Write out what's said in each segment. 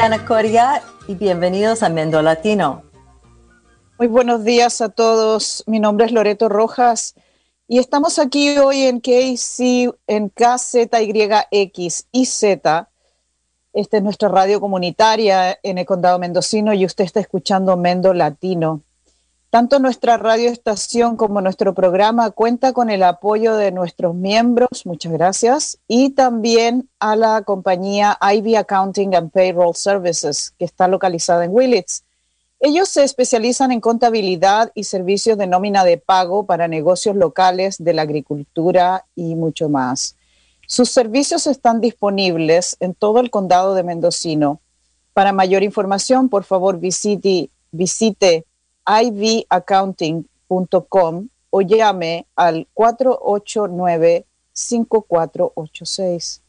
Diana Coria y bienvenidos a Mendo Latino. Muy buenos días a todos. Mi nombre es Loreto Rojas y estamos aquí hoy en KC, en KZYX y Z. Esta es nuestra radio comunitaria en el condado mendocino y usted está escuchando Mendo Latino. Tanto nuestra radioestación como nuestro programa cuenta con el apoyo de nuestros miembros, muchas gracias, y también a la compañía Ivy Accounting and Payroll Services, que está localizada en Willits. Ellos se especializan en contabilidad y servicios de nómina de pago para negocios locales de la agricultura y mucho más. Sus servicios están disponibles en todo el condado de Mendocino. Para mayor información, por favor, visite, visite ivaccounting.com o llame al 489-5486.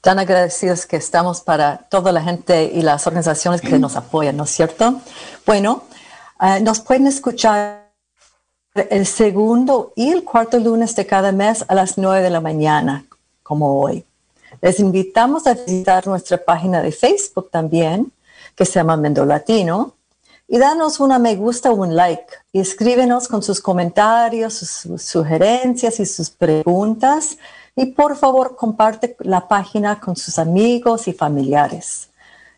Tan agradecidos que estamos para toda la gente y las organizaciones que nos apoyan, ¿no es cierto? Bueno, eh, nos pueden escuchar el segundo y el cuarto lunes de cada mes a las 9 de la mañana, como hoy. Les invitamos a visitar nuestra página de Facebook también, que se llama Mendo Latino, y danos una me gusta o un like y escríbenos con sus comentarios, sus sugerencias y sus preguntas. Y por favor, comparte la página con sus amigos y familiares.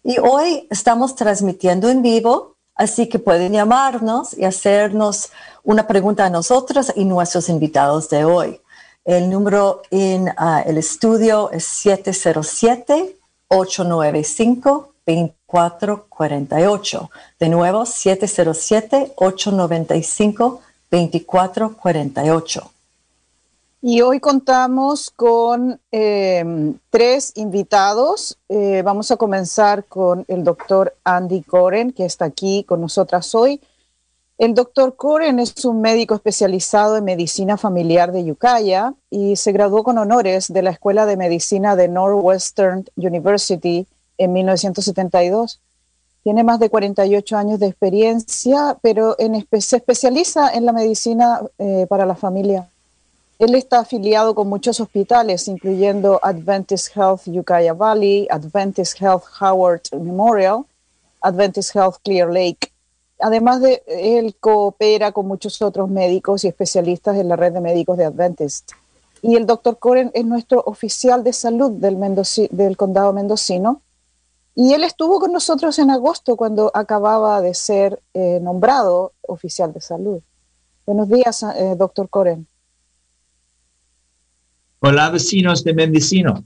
Y hoy estamos transmitiendo en vivo, así que pueden llamarnos y hacernos una pregunta a nosotros y nuestros invitados de hoy. El número en ah, el estudio es 707 895 2448. De nuevo, 707-895-2448. Y hoy contamos con eh, tres invitados. Eh, vamos a comenzar con el doctor Andy Coren, que está aquí con nosotras hoy. El doctor Coren es un médico especializado en medicina familiar de Ukiah y se graduó con honores de la Escuela de Medicina de Northwestern University en 1972. Tiene más de 48 años de experiencia, pero en se especializa en la medicina eh, para la familia. Él está afiliado con muchos hospitales, incluyendo Adventist Health Ukiah Valley, Adventist Health Howard Memorial, Adventist Health Clear Lake. Además de él coopera con muchos otros médicos y especialistas en la red de médicos de Adventist. Y el doctor Coren es nuestro oficial de salud del, del condado mendocino y él estuvo con nosotros en agosto cuando acababa de ser eh, nombrado oficial de salud. Buenos días, eh, doctor Coren. Hola, vecinos de Mendocino.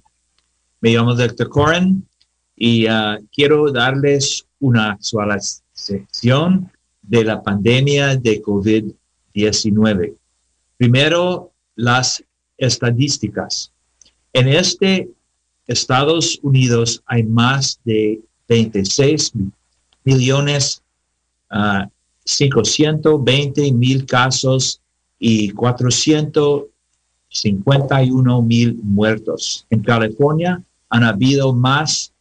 Me llamo doctor Coren y ah, quiero darles una actualización de la pandemia de COVID-19. Primero, las estadísticas. En este Estados Unidos hay más de 26 millones 520 ah, mil casos y 451 mil muertos. En California han habido más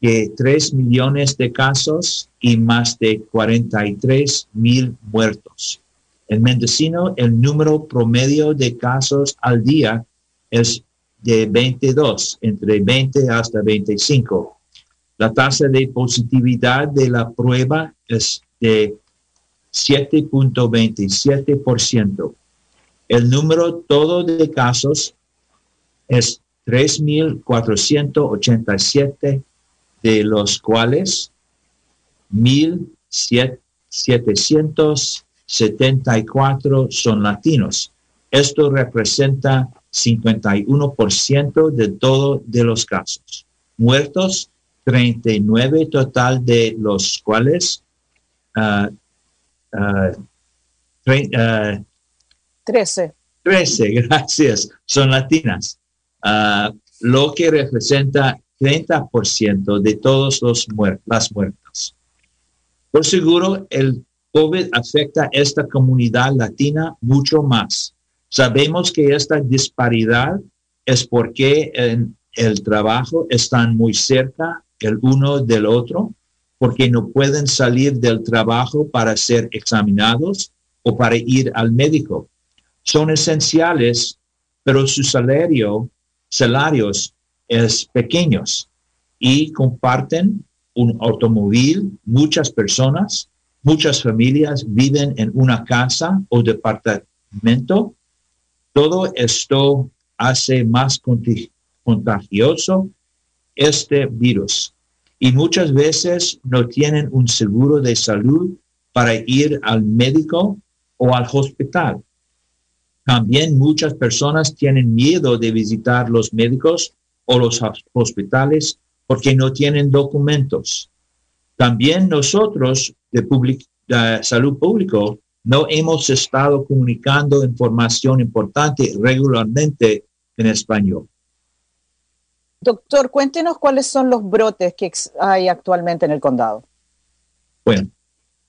de 3 millones de casos y más de 43 mil muertos. En Mendocino, el número promedio de casos al día es de 22, entre 20 hasta 25. La tasa de positividad de la prueba es de 7.27%. El número todo de casos es 3.487, de los cuales 1.774 son latinos. Esto representa 51% de todo de los casos. Muertos, 39 total de los cuales 13. 13, gracias, son latinas, ah, lo que representa 30% de todos los las muertas. Por seguro, el COVID afecta a esta comunidad latina mucho más Sabemos que esta disparidad es porque en el trabajo están muy cerca el uno del otro, porque no pueden salir del trabajo para ser examinados o para ir al médico. Son esenciales, pero su salario, salarios es pequeños. y comparten un automóvil, muchas personas, muchas familias viven en una casa o departamento. Todo esto hace más contagioso este virus y muchas veces no tienen un seguro de salud para ir al médico o al hospital. También muchas personas tienen miedo de visitar los médicos o los hospitales porque no tienen documentos. También nosotros de, de salud público no hemos estado comunicando información importante regularmente en español. Doctor, cuéntenos cuáles son los brotes que hay actualmente en el condado. Bueno,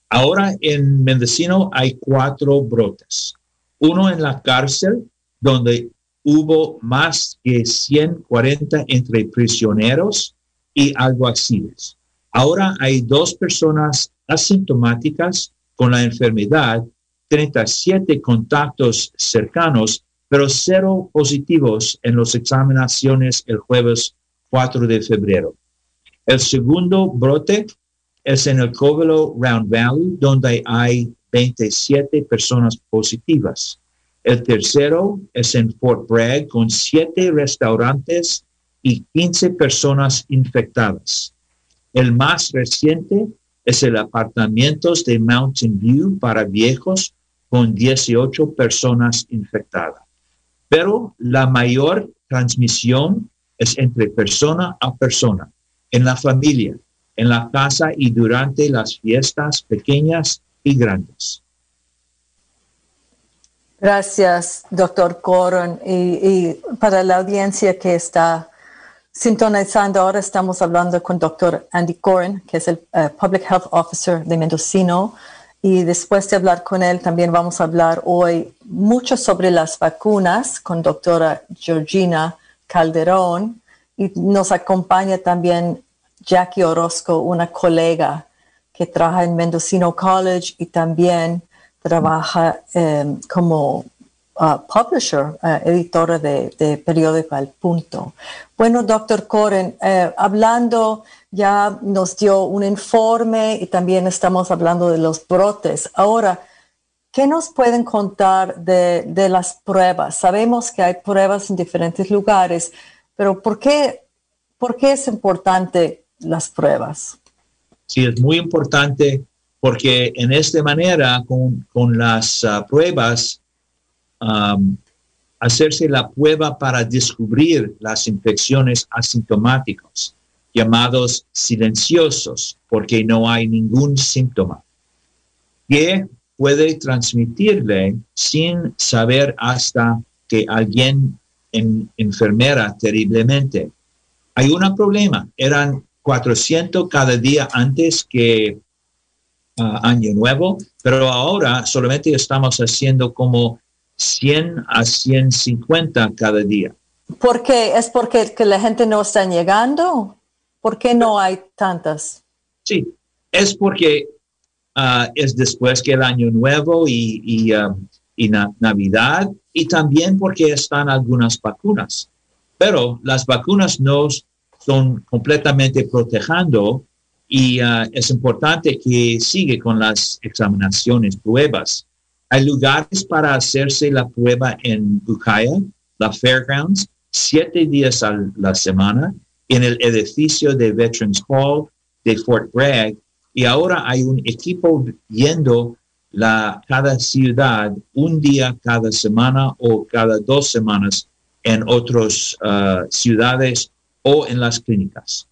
ahora en Mendocino hay cuatro brotes. Uno en la cárcel, donde hubo más que 140 entre prisioneros y alguaciles. Ahora hay dos personas asintomáticas con la enfermedad, 37 contactos cercanos, pero cero positivos en las examinaciones el jueves 4 de febrero. El segundo brote es en el Covelo Round Valley, donde hay 27 personas positivas. El tercero es en Fort Bragg, con siete restaurantes y 15 personas infectadas. El más reciente es el apartamento de Mountain View para viejos con 18 personas infectadas. Pero la mayor transmisión es entre persona a persona, en la familia, en la casa y durante las fiestas pequeñas y grandes. Gracias, doctor Coron. Y, para la audiencia que está sintonizando, ahora estamos hablando con doctor Andy Coron, que es el eh, Public Health Officer de Mendocino. Y después de hablar con él, también vamos a hablar hoy mucho sobre las vacunas con doctora Georgina Calderón. Y nos acompaña también Jackie Orozco, una colega que trabaja en Mendocino College y también trabaja em, como uh, publisher, uh, editora de, periódico El Punto. Bueno, doctor Coren, eh, hablando, ya nos dio un informe y también estamos hablando de los brotes. Ahora, ¿qué nos pueden contar de, de las pruebas? Sabemos que hay pruebas en diferentes lugares, pero ¿por qué, por qué es importante las pruebas? Sí, es muy importante porque en esta manera, con, las ah, pruebas, hacerse la prueba para descubrir las infecciones asintomáticas, llamados silenciosos, porque no hay ningún síntoma, que puede transmitirle sin saber hasta que alguien en, enfermera terriblemente. Hay un problema, eran 400 cada día antes que año nuevo, pero ahora solamente estamos haciendo como 100 a 150 cada día. ¿Por qué? ¿Es porque que la gente no está llegando? ¿Por qué no hay tantas? Sí, es porque ah, es después que el año nuevo y, y, um, Navidad y también porque están algunas vacunas. Pero las vacunas no son completamente protegiendo y ah, es importante que siga con las examinaciones, pruebas. Hay lugares para hacerse la prueba en Ukiah, la Fairgrounds, siete días a la semana, en el edificio de Veterans Hall de Fort Bragg. Y ahora hay un equipo yendo la, cada ciudad un día cada semana o cada dos semanas en otras ah, ciudades o en las clínicas.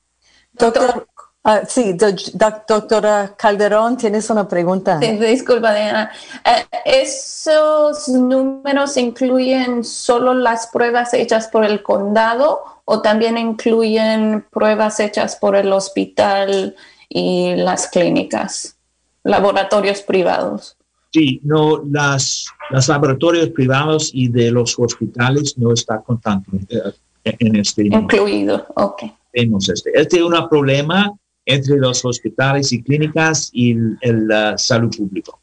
Ah, sí, doctora Calderón, tienes una pregunta. Sí, disculpa, Diana. Eh, ¿Esos números incluyen solo las pruebas hechas por el condado o también incluyen pruebas hechas por el hospital y las clínicas, laboratorios privados? Sí, no, las, los laboratorios privados y de los hospitales no está contando eh, en este. Incluido, ok. Tenemos este. Este es un problema entre los hospitales y clínicas y el, salud público.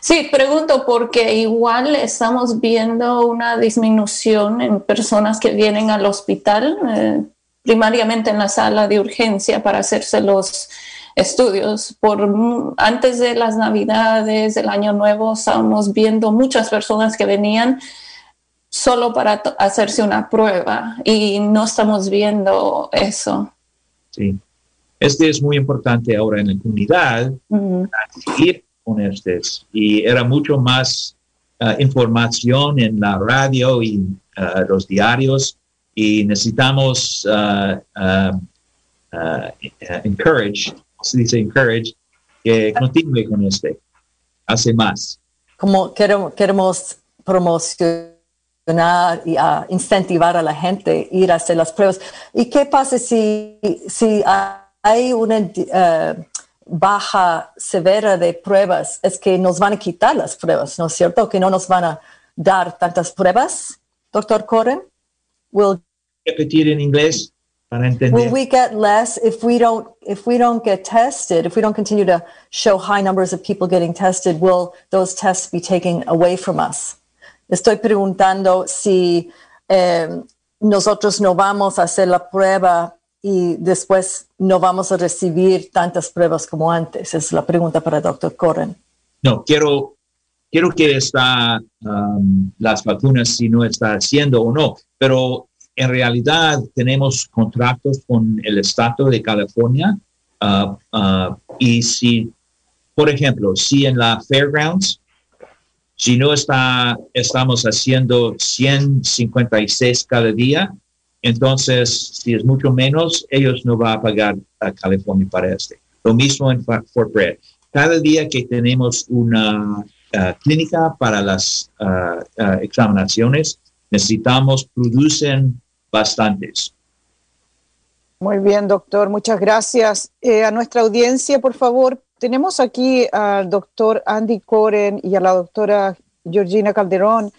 Sí, pregunto porque igual estamos viendo una disminución en personas que vienen al hospital. Eh, primariamente en la sala de urgencia para hacerse los estudios. Por antes de las Navidades, del Año Nuevo, estábamos viendo muchas personas que venían solo para hacerse una prueba y no estamos viendo eso. Sí. Este es muy importante ahora en la comunidad, seguir con este. Y era mucho más ah, información en la radio y ah, los diarios y necesitamos uh, encourage, se dice encourage, que continúe con este, hace más. Como queremos, queremos promocionar y incentivar a la gente a ir a hacer las pruebas. ¿Y qué pasa si, si hay una baja severa de pruebas? Es que nos van a quitar las pruebas, ¿no es cierto? Que no nos van a dar tantas pruebas, doctor Coren. Will repetir en inglés para entender. Will we get less if we don't if we don't get tested? If we don't continue to show high numbers of people getting tested, will those tests be taken away from us? Estoy preguntando si eh, nosotros no vamos a hacer la prueba y después no vamos a recibir tantas pruebas como antes. Es la pregunta para el doctor Corren. No, quiero, quiero que está um, las vacunas si no está haciendo o no, pero en realidad tenemos contratos con el estado de California uh, uh, y si, por ejemplo, si en la Fairgrounds, si no está, estamos haciendo 156 cada día, entonces si es mucho menos, ellos no van a pagar a California para este. Lo mismo en Fort Bragg. Cada día que tenemos una uh, clínica para las examinaciones, necesitamos, producen bastantes. Muy bien, doctor, muchas gracias. Eh, a nuestra audiencia, por favor, tenemos aquí al doctor Andy Coren y a la doctora Georgina Calderón.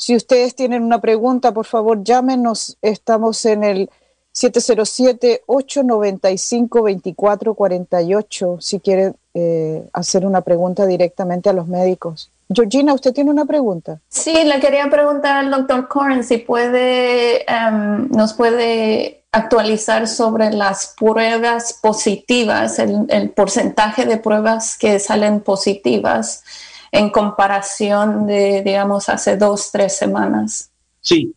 Si ustedes tienen una pregunta, por favor, llámenos. Estamos en el 707-895-2448 si quiere eh, hacer una pregunta directamente a los médicos. Georgina, ¿usted tiene una pregunta? Sí, le quería preguntar al doctor Coren si puede, em, nos puede actualizar sobre las pruebas positivas, el, porcentaje de pruebas que salen positivas en comparación de, digamos, hace dos, tres semanas. Sí,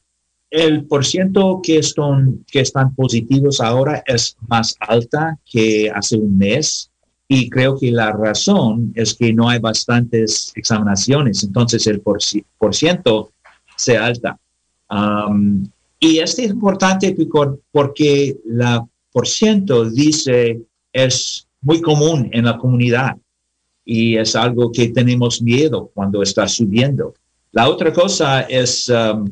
el porciento que están, que están positivos ahora es más alta que hace un mes y creo que la razón es que no hay bastantes examinaciones, entonces el por, ciento se alta. Um, y esto es importante porque la por ciento dice es muy común en la comunidad y es algo que tenemos miedo cuando está subiendo. La otra cosa es um,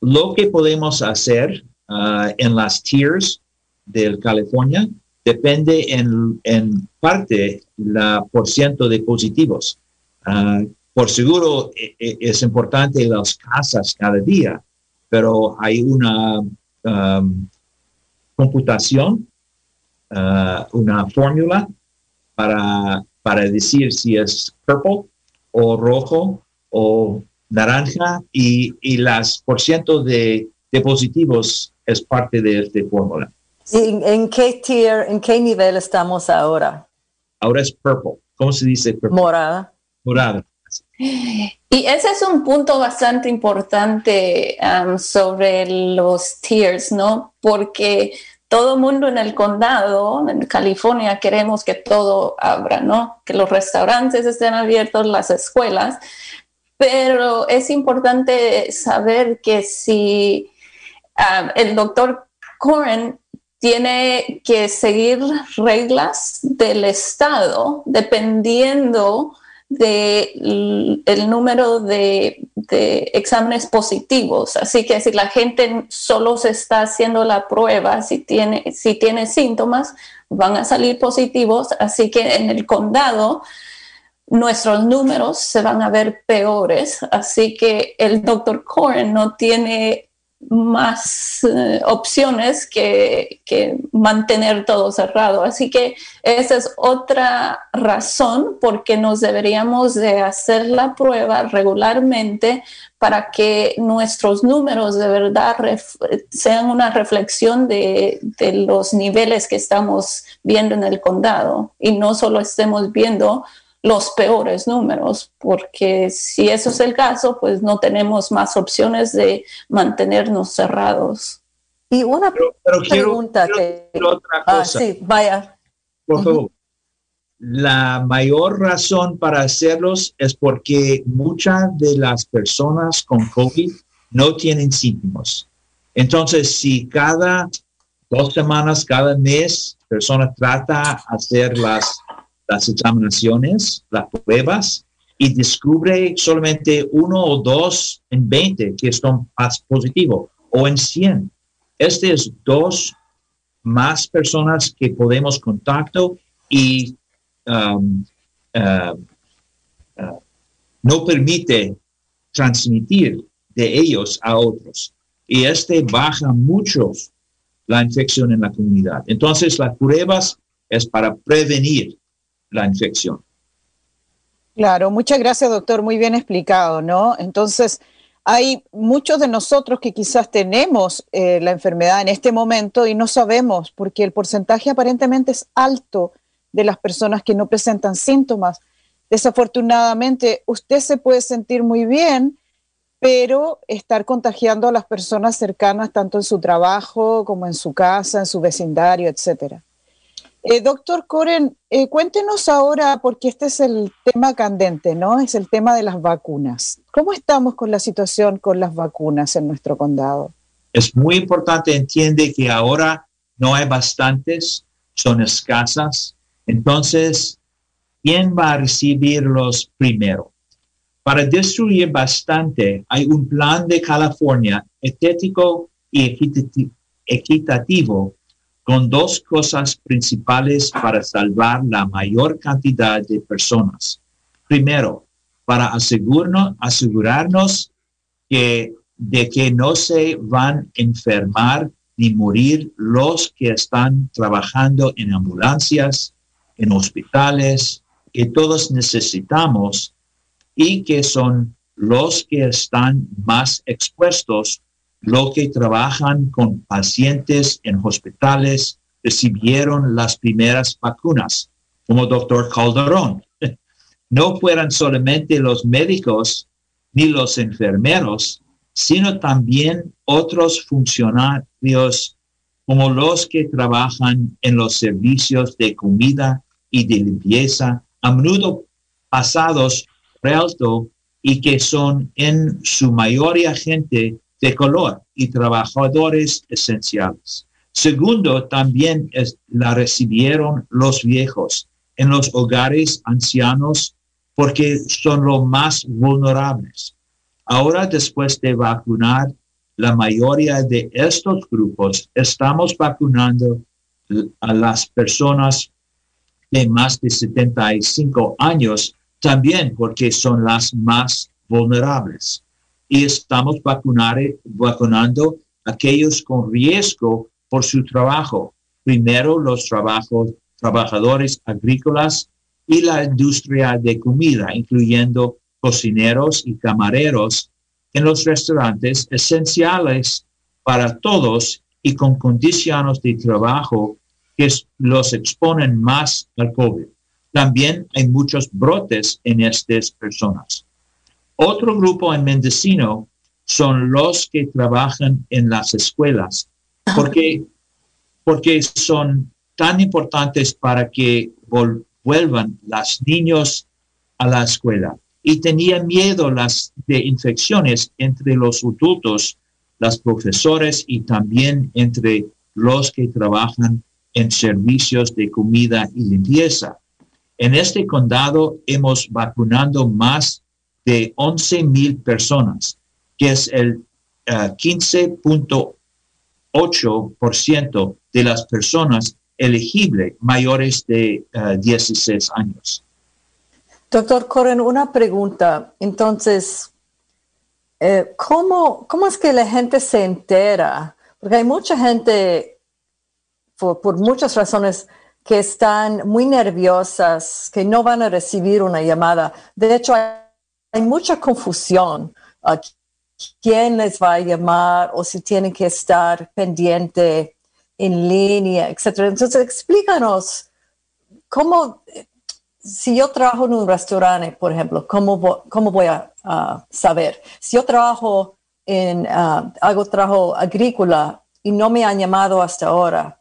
lo que podemos hacer uh, en las tiers del California depende en, en parte la por ciento de positivos. Ah, por seguro e, e, es importante las casas cada día, pero hay una um, computación, uh, una fórmula para, para decir si es purple o rojo o naranja y, y las por ciento de, de positivos es parte de esta fórmula. ¿En, qué tier, en qué nivel estamos ahora? Ahora es purple. ¿Cómo se dice purple? Morada. Morada. Y ese es un punto bastante importante um, sobre los tiers, ¿no? Porque todo mundo en el condado, en California, queremos que todo abra, ¿no? Que los restaurantes estén abiertos, las escuelas. Pero es importante saber que si um, el doctor Coren tiene que seguir reglas del Estado dependiendo del número de, exámenes positivos. Así que si la gente solo se está haciendo la prueba, si tiene, si tiene síntomas, van a salir positivos. Así que en el condado nuestros números se van a ver peores. Así que el doctor Coren no tiene más eh, opciones que, mantener todo cerrado. Así que esa es otra razón por qué nos deberíamos de hacer la prueba regularmente para que nuestros números de verdad sean una reflexión de, de los niveles que estamos viendo en el condado y no solo estemos viendo los peores números, porque si eso es el caso, pues no tenemos más opciones de mantenernos cerrados. Y una pregunta que... Otra ah, cosa. sí, vaya. Por favor. La mayor razón para hacerlos es porque muchas de las personas con COVID no tienen síntomas. Entonces, si cada dos semanas, cada mes, persona trata de hacer las las examinaciones, las pruebas, y descubre solamente uno o dos en 20 que son positivos o en 100. Este es dos más personas que podemos contacto y um, uh, uh, no permite transmitir de ellos a otros. Y este baja mucho la infección en la comunidad. Entonces, las pruebas es para prevenir la infección. Claro, muchas gracias, doctor. Muy bien explicado, ¿no? Entonces, hay muchos de nosotros que quizás tenemos eh, la enfermedad en este momento y no sabemos porque el porcentaje aparentemente es alto de las personas que no presentan síntomas. Desafortunadamente, usted se puede sentir muy bien, pero estar contagiando a las personas cercanas tanto en su trabajo como en su casa, en su vecindario, etcétera. Eh, doctor Coren, eh, cuéntenos ahora, porque este es el tema candente, ¿no? Es el tema de las vacunas. ¿Cómo estamos con la situación con las vacunas en nuestro condado? Es muy importante, entiende que ahora no hay bastantes, son escasas. Entonces, ¿quién va a recibirlos primero? Para destruir bastante, hay un plan de California estético y equitativo con dos cosas principales para salvar la mayor cantidad de personas. Primero, para asegurarnos, que, de que no se van a enfermar ni morir los que están trabajando en ambulancias, en hospitales, que todos necesitamos y que son los que están más expuestos los que trabajan con pacientes en hospitales recibieron las primeras vacunas, como doctor Calderón. No fueran solamente los médicos ni los enfermeros, sino también otros funcionarios como los que trabajan en los servicios de comida y de limpieza, a menudo pasados por alto y que son en su mayoría gente de color y trabajadores esenciales. Segundo, también la recibieron los viejos en los hogares ancianos porque son los más vulnerables. Ahora, después de vacunar la mayoría de estos grupos, estamos vacunando a las personas de más de 75 años también porque son las más vulnerables y estamos vacunando aquellos con riesgo por su trabajo. Primero, los trabajos, trabajadores agrícolas y la industria de comida, incluyendo cocineros y camareros en los restaurantes esenciales para todos y con condiciones de trabajo que los exponen más al COVID. También hay muchos brotes en estas personas. Otro grupo en Mendocino son los que trabajan en las escuelas, porque, porque son tan importantes para que vuelvan los niños a la escuela. Y tenía miedo las de infecciones entre los adultos, los profesores y también entre los que trabajan en servicios de comida y limpieza. En este condado hemos vacunado más de 11 mil personas, que es el 15.8% uh, de las personas elegibles mayores de 16 uh, años. Doctor Coren, una pregunta. Entonces, eh, ¿cómo, ¿cómo es que la gente se entera? Porque hay mucha gente, por, muchas razones, que están muy nerviosas, que no van a recibir una llamada. De hecho, hay, mucha confusión. ¿Quién les va a llamar o si tienen que estar pendiente en línea, etcétera? Entonces, explícanos cómo, si yo trabajo en un restaurante, por ejemplo, ¿cómo, cómo voy a saber? Si yo trabajo en, uh, hago trabajo agrícola y no me han llamado hasta ahora,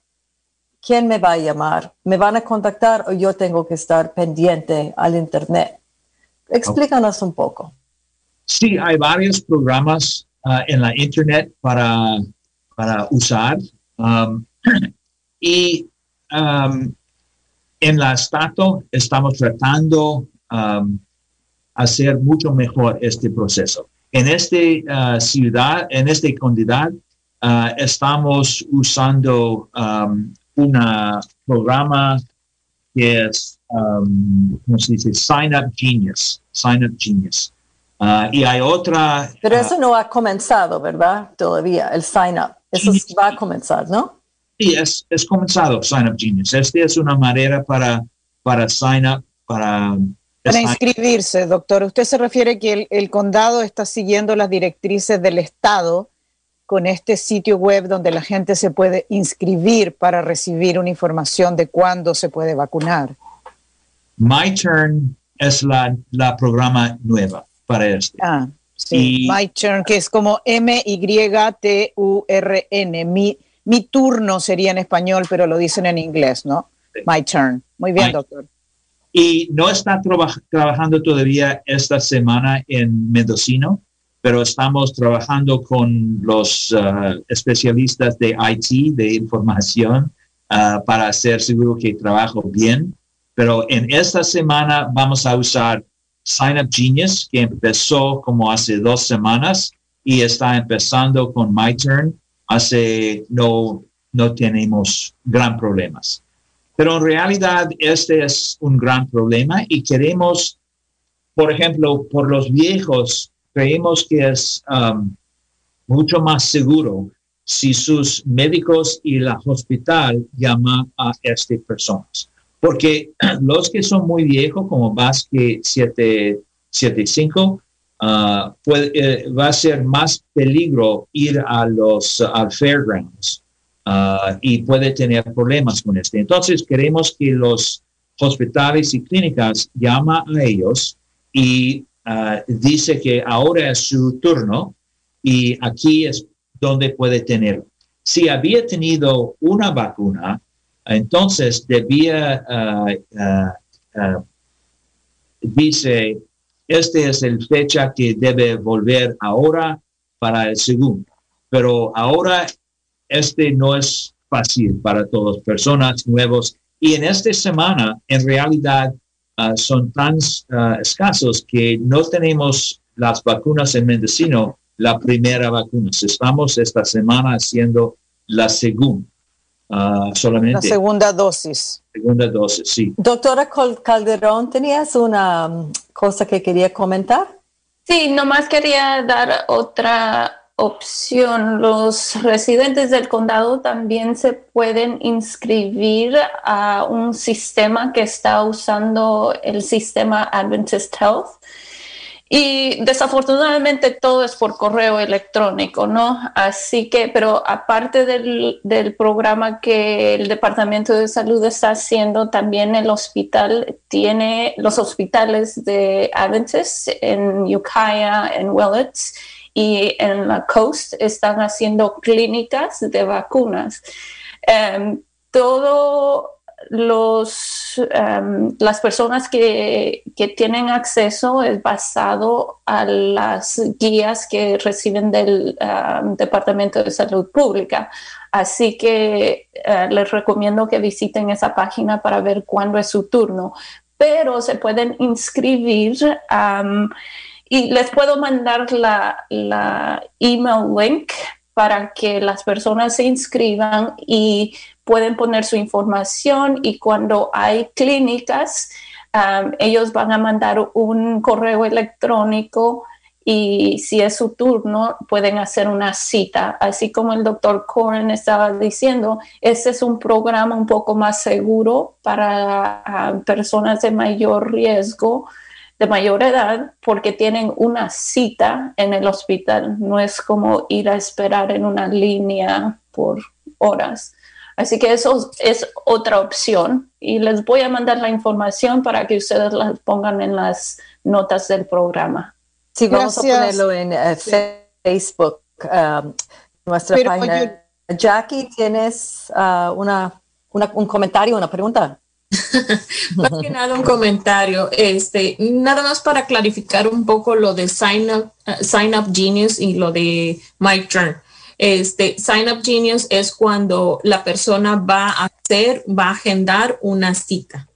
¿quién me va a llamar? ¿Me van a contactar o yo tengo que estar pendiente al Internet? Explícanos un poco. Sí, hay varios programas uh, en la Internet para, para usar. Um, y um, en la Stato estamos tratando um, hacer mucho mejor este proceso. En esta uh, ciudad, en esta comunidad, uh, estamos usando um, un programa que es, um, ¿cómo se dice? Sign Up Genius. Sign Up Genius. Uh, y hay otra... Pero eso no ha comenzado, ¿verdad? Todavía, el Sign Up. Eso va a comenzar, ¿no? Sí, es, es comenzado Sign Up Genius. Esta es una manera para, para sign up, para... Para inscribirse, doctor. Usted se refiere que el, condado está siguiendo las directrices del Estado con este sitio web donde la gente se puede inscribir para recibir una información de cuándo se puede vacunar. My Turn es la, la programa nueva para esto. Ah, sí. My Turn, que es como M-Y-T-U-R-N. Mi, mi turno sería en español, pero lo dicen en inglés, ¿no? My Turn. Muy bien, doctor. Y no está trabajando todavía esta semana en Mendocino, pero estamos trabajando con los uh, especialistas de IT, de información, uh, para hacer seguro que trabajo bien. Pero en esta semana vamos a usar Sign Up Genius, que empezó como hace dos semanas y está empezando con My Turn hace no, no tenemos gran problemas. Pero en realidad este es un gran problema y queremos, por ejemplo, por los viejos, creemos que es um, mucho más seguro si sus médicos y la hospital llaman a estas personas. Porque los que son muy viejos, como más que 775, uh, eh, va a ser más peligro ir a los fairgrounds uh, y puede tener problemas con este. Entonces queremos que los hospitales y clínicas llama a ellos y uh, dice que ahora es su turno y aquí es donde puede tener. Si había tenido una vacuna, entonces debía, dice, esta es el fecha que debe volver ahora para el segundo. Pero ahora este no es fácil para todas personas nuevos. Y en esta semana, en realidad, son tan ah, escasos que no tenemos las vacunas en Mendocino, la primera vacuna. Estamos esta semana haciendo la segunda. Ah, solamente. La segunda dosis. Segunda dosis, sí. Doctora Calderón, ¿tenías una um, cosa que quería comentar? Sí, nomás quería dar otra opción. Los residentes del condado también se pueden inscribir a un sistema que está usando el sistema Adventist Health y desafortunadamente todo es por correo electrónico, ¿no? Así que, pero aparte del, programa que el Departamento de Salud está haciendo, también el hospital tiene los hospitales de Adventist en Ukiah, en Willits y en la Coast están haciendo clínicas de vacunas. Um, todo los, em, las personas que, que, tienen acceso es basado a las guías que reciben del em, Departamento de Salud Pública. Así que eh, les recomiendo que visiten esa página para ver cuándo es su turno. Pero se pueden inscribir em, y les puedo mandar la, la email link para que las personas se inscriban y pueden poner su información y cuando hay clínicas, ellos van a mandar un correo electrónico y si es su turno, pueden hacer una cita. Así como el doctor Coren estaba diciendo, ese es un programa un poco más seguro para personas de mayor riesgo, de mayor edad, porque tienen una cita en el hospital. No es como ir a esperar en una línea por horas. Así que eso es otra opción y les voy a mandar la información para que ustedes la pongan en las notas del programa. Sí, vamos a ponerlo en eh, Facebook, um, nuestra página. Jackie, ¿tienes uh, una, un comentario, una pregunta? más que nada un comentario, este, nada más para clarificar un poco lo de Sign Up, uh, sign up Genius y lo de My Turn. Este, Sign Up Genius es cuando la persona va a hacer, va a agendar una cita.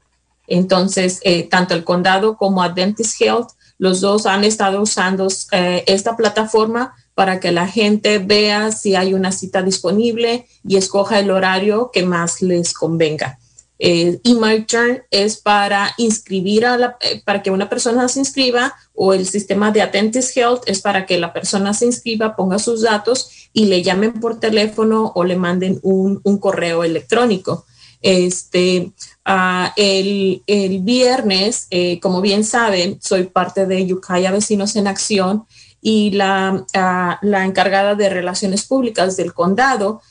Entonces, eh, tanto el condado como Adventist Health los dos han estado usando eh, esta plataforma para que la gente vea si hay una cita disponible y escoja el horario que más les convenga. Eh, y My Turn es para inscribir a la, eh, para que una persona se inscriba o el sistema de Attentis Health es para que la persona se inscriba, ponga sus datos y le llamen por teléfono o le manden un, un correo electrónico. Este, uh, el, el, viernes, eh, como bien saben, soy parte de Yucaya Vecinos en Acción y la, uh, la encargada de relaciones públicas del condado,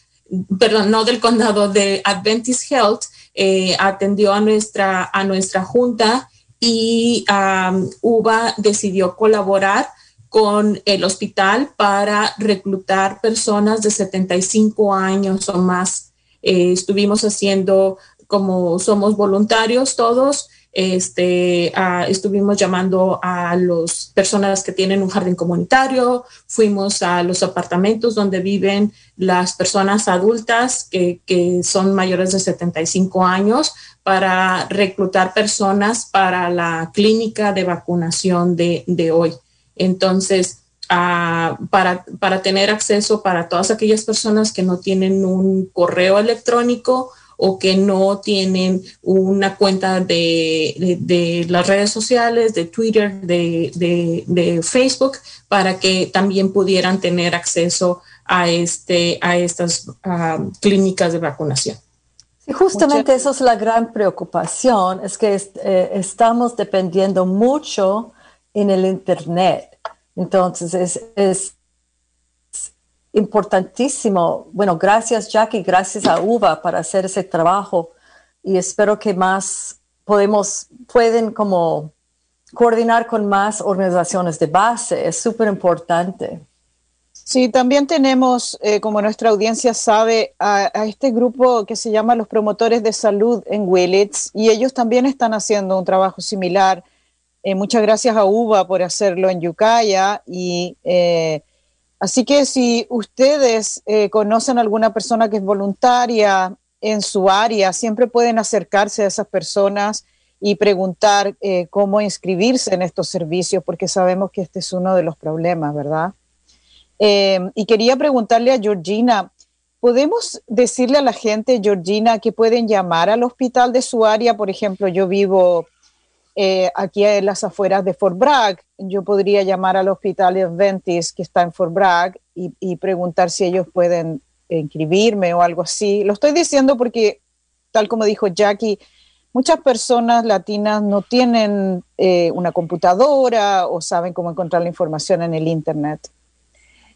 perdón, no del condado de Adventist Health, eh, atendió a nuestra, a nuestra junta y um, UBA decidió colaborar con el hospital para reclutar personas de 75 años o más. Eh, estuvimos haciendo como somos voluntarios todos, este, estuvimos llamando a las personas que tienen un jardín comunitario, fuimos a los apartamentos donde viven las personas adultas que, son mayores de 75 años para reclutar personas para la clínica de vacunación de, de hoy. Entonces, para, para tener acceso para todas aquellas personas que no tienen un correo electrónico o que no tienen una cuenta de, de, las redes sociales, de Twitter, de, de, Facebook, para que también pudieran tener acceso a, este, a estas clínicas de vacunación. Sí, justamente eso es la gran preocupación, es que eh, estamos dependiendo mucho en el Internet entonces, es, es importantísimo. Bueno, gracias Jackie, gracias a UVA para hacer ese trabajo y espero que más podemos, pueden como coordinar con más organizaciones de base. Es súper importante. Sí, también tenemos, eh, como nuestra audiencia sabe, a, este grupo que se llama los promotores de salud en Willits y ellos también están haciendo un trabajo similar eh, muchas gracias a UBA por hacerlo en Yucaya. Y eh, así que si ustedes eh, conocen a alguna persona que es voluntaria en su área, siempre pueden acercarse a esas personas y preguntar cómo inscribirse en estos servicios, porque sabemos que este es uno de los problemas, ¿verdad? y quería preguntarle a Georgina, ¿podemos decirle a la gente, Georgina, que pueden llamar al hospital de su área? Por ejemplo, yo vivo eh, aquí en las afueras de Fort Bragg, yo podría llamar al hospital Adventist que está en Fort Bragg y, preguntar si ellos pueden inscribirme o algo así. Lo estoy diciendo porque, tal como dijo Jackie, muchas personas latinas no tienen eh, una computadora o saben cómo encontrar la información en el Internet.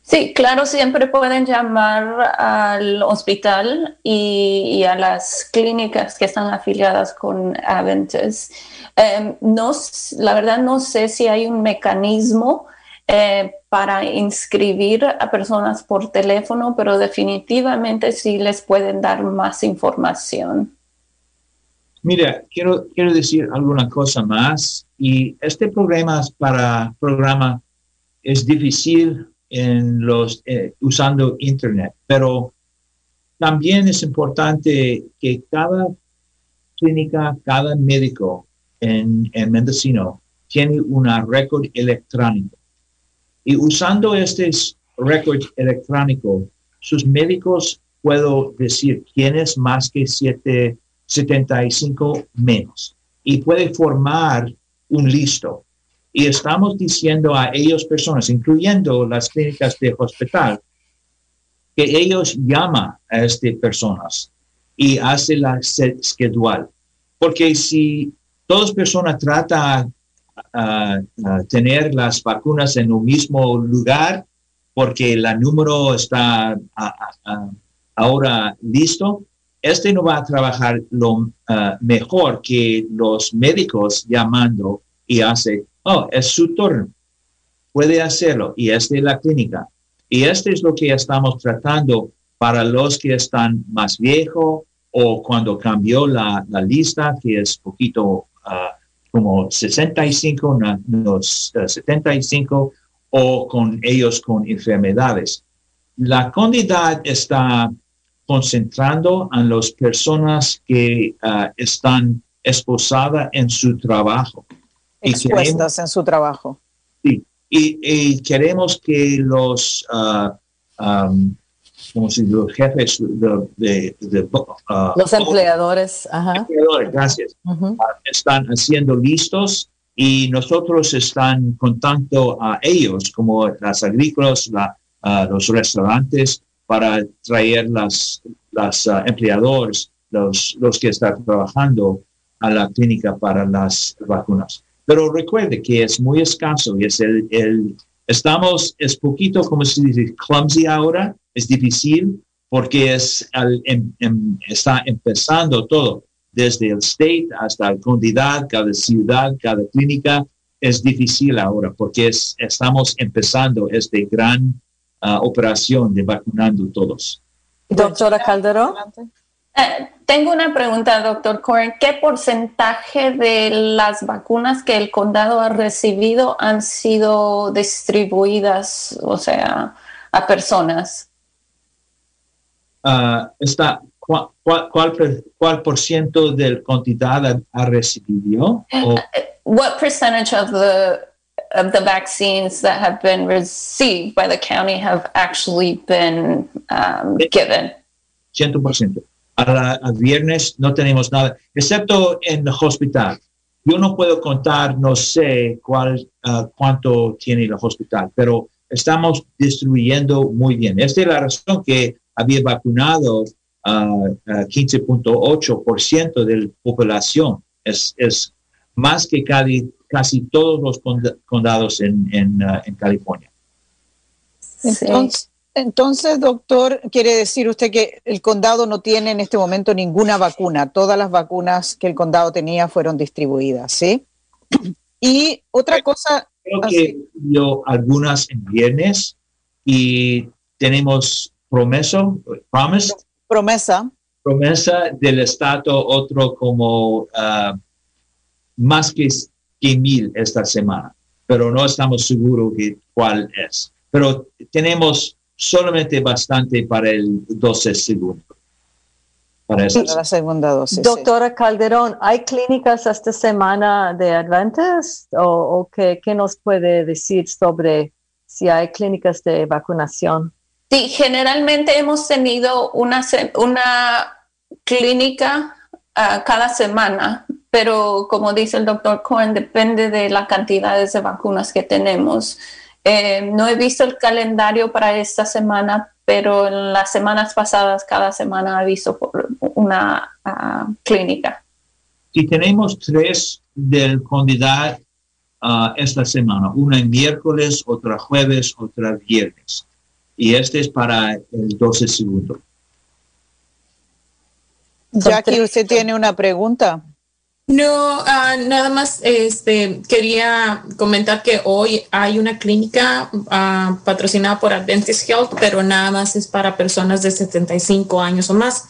Sí, claro, siempre pueden llamar al hospital y, a las clínicas que están afiliadas con Adventist Em, no, la verdad no sé si hay un mecanismo eh, para inscribir a personas por teléfono, pero definitivamente sí les pueden dar más información. Mira, quiero, quiero decir alguna cosa más. Y este programa para programa es difícil en los eh, usando internet, pero también es importante que cada clínica, cada médico en, Mendocino tiene una récord electrónico. Y usando este récord electrónico, sus médicos puedo decir quién es más que 75 menos. Y puede formar un listo. Y estamos diciendo a ellos personas, incluyendo las clínicas de hospital, que ellos llaman a estas personas y hacen la schedule. Porque si todas personas tratan a, tener las vacunas en un mismo lugar, porque el número está ahora listo, este no va a trabajar lo ah, mejor que los médicos llamando y hace, oh, es su turno, puede hacerlo y esta es la clínica. Y esto es lo que estamos tratando para los que están más viejos o cuando cambió la, lista, que es poquito uh, como 65, los 75, o con ellos con enfermedades. La comunidad está concentrando en las personas que uh, están esposadas en su trabajo. Expuestas en su trabajo. Sí, y, queremos que los, uh, um, los jefes de, uh, los empleadores, gracias, uh, están haciendo listos y nosotros están contando a ellos, como las agrícolas, los restaurantes, para traer las, las empleadores, los, los que están trabajando a la clínica para las vacunas. Pero recuerde que es muy escaso y es el, el estamos, es poquito, como se dice, clumsy ahora, es difícil porque es em, em, está empezando todo, desde el state hasta la comunidad, cada ciudad, cada clínica, es difícil ahora porque es, estamos empezando esta gran ah, operación de vacunando todos. Doctora Calderón. Eh, tengo una pregunta, doctor Coren. ¿Qué porcentaje de las vacunas que el condado ha recibido han sido distribuidas, o sea, a personas? Uh, está, ¿cuál, cuál, por ciento del cantidad ha, recibido? Uh, what percentage of the of the vaccines that have been received by the county have actually been um, given? 100% a, viernes no tenemos nada, excepto en el hospital. Yo no puedo contar, no sé cuál, ah, cuánto tiene el hospital, pero estamos distribuyendo muy bien. Esta es la razón que había vacunado a 15.8% de la población. Es, es, más que casi, casi todos los condados en, en, ah, en California. Entonces, entonces, doctor, quiere decir usted que el condado no tiene en este momento ninguna vacuna. Todas las vacunas que el condado tenía fueron distribuidas, ¿sí? Y otra cosa... Creo que yo algunas en viernes y tenemos promesa, promesa. Promesa del Estado, otro como ah, más que, que mil esta semana, pero no estamos seguros de cuál es. Pero tenemos solamente bastante para el 12 segundo. Para, la segunda dosis. Doctora Calderón, ¿hay clínicas esta semana de Adventist o, o qué, nos puede decir sobre si hay clínicas de vacunación? Sí, generalmente hemos tenido una, una clínica ah, cada semana, pero como dice el doctor Cohen, depende de las cantidades de vacunas que tenemos. Eh, no he visto el calendario para esta semana, pero en las semanas pasadas, cada semana he visto una ah, clínica. Y tenemos tres del candidato ah, esta semana, una en miércoles, otra jueves, otra viernes. Y este es para el 12 segundo. Jackie, usted tiene una pregunta. No, ah, nada más este, quería comentar que hoy hay una clínica ah, patrocinada por Adventist Health, pero nada más es para personas de 75 años o más.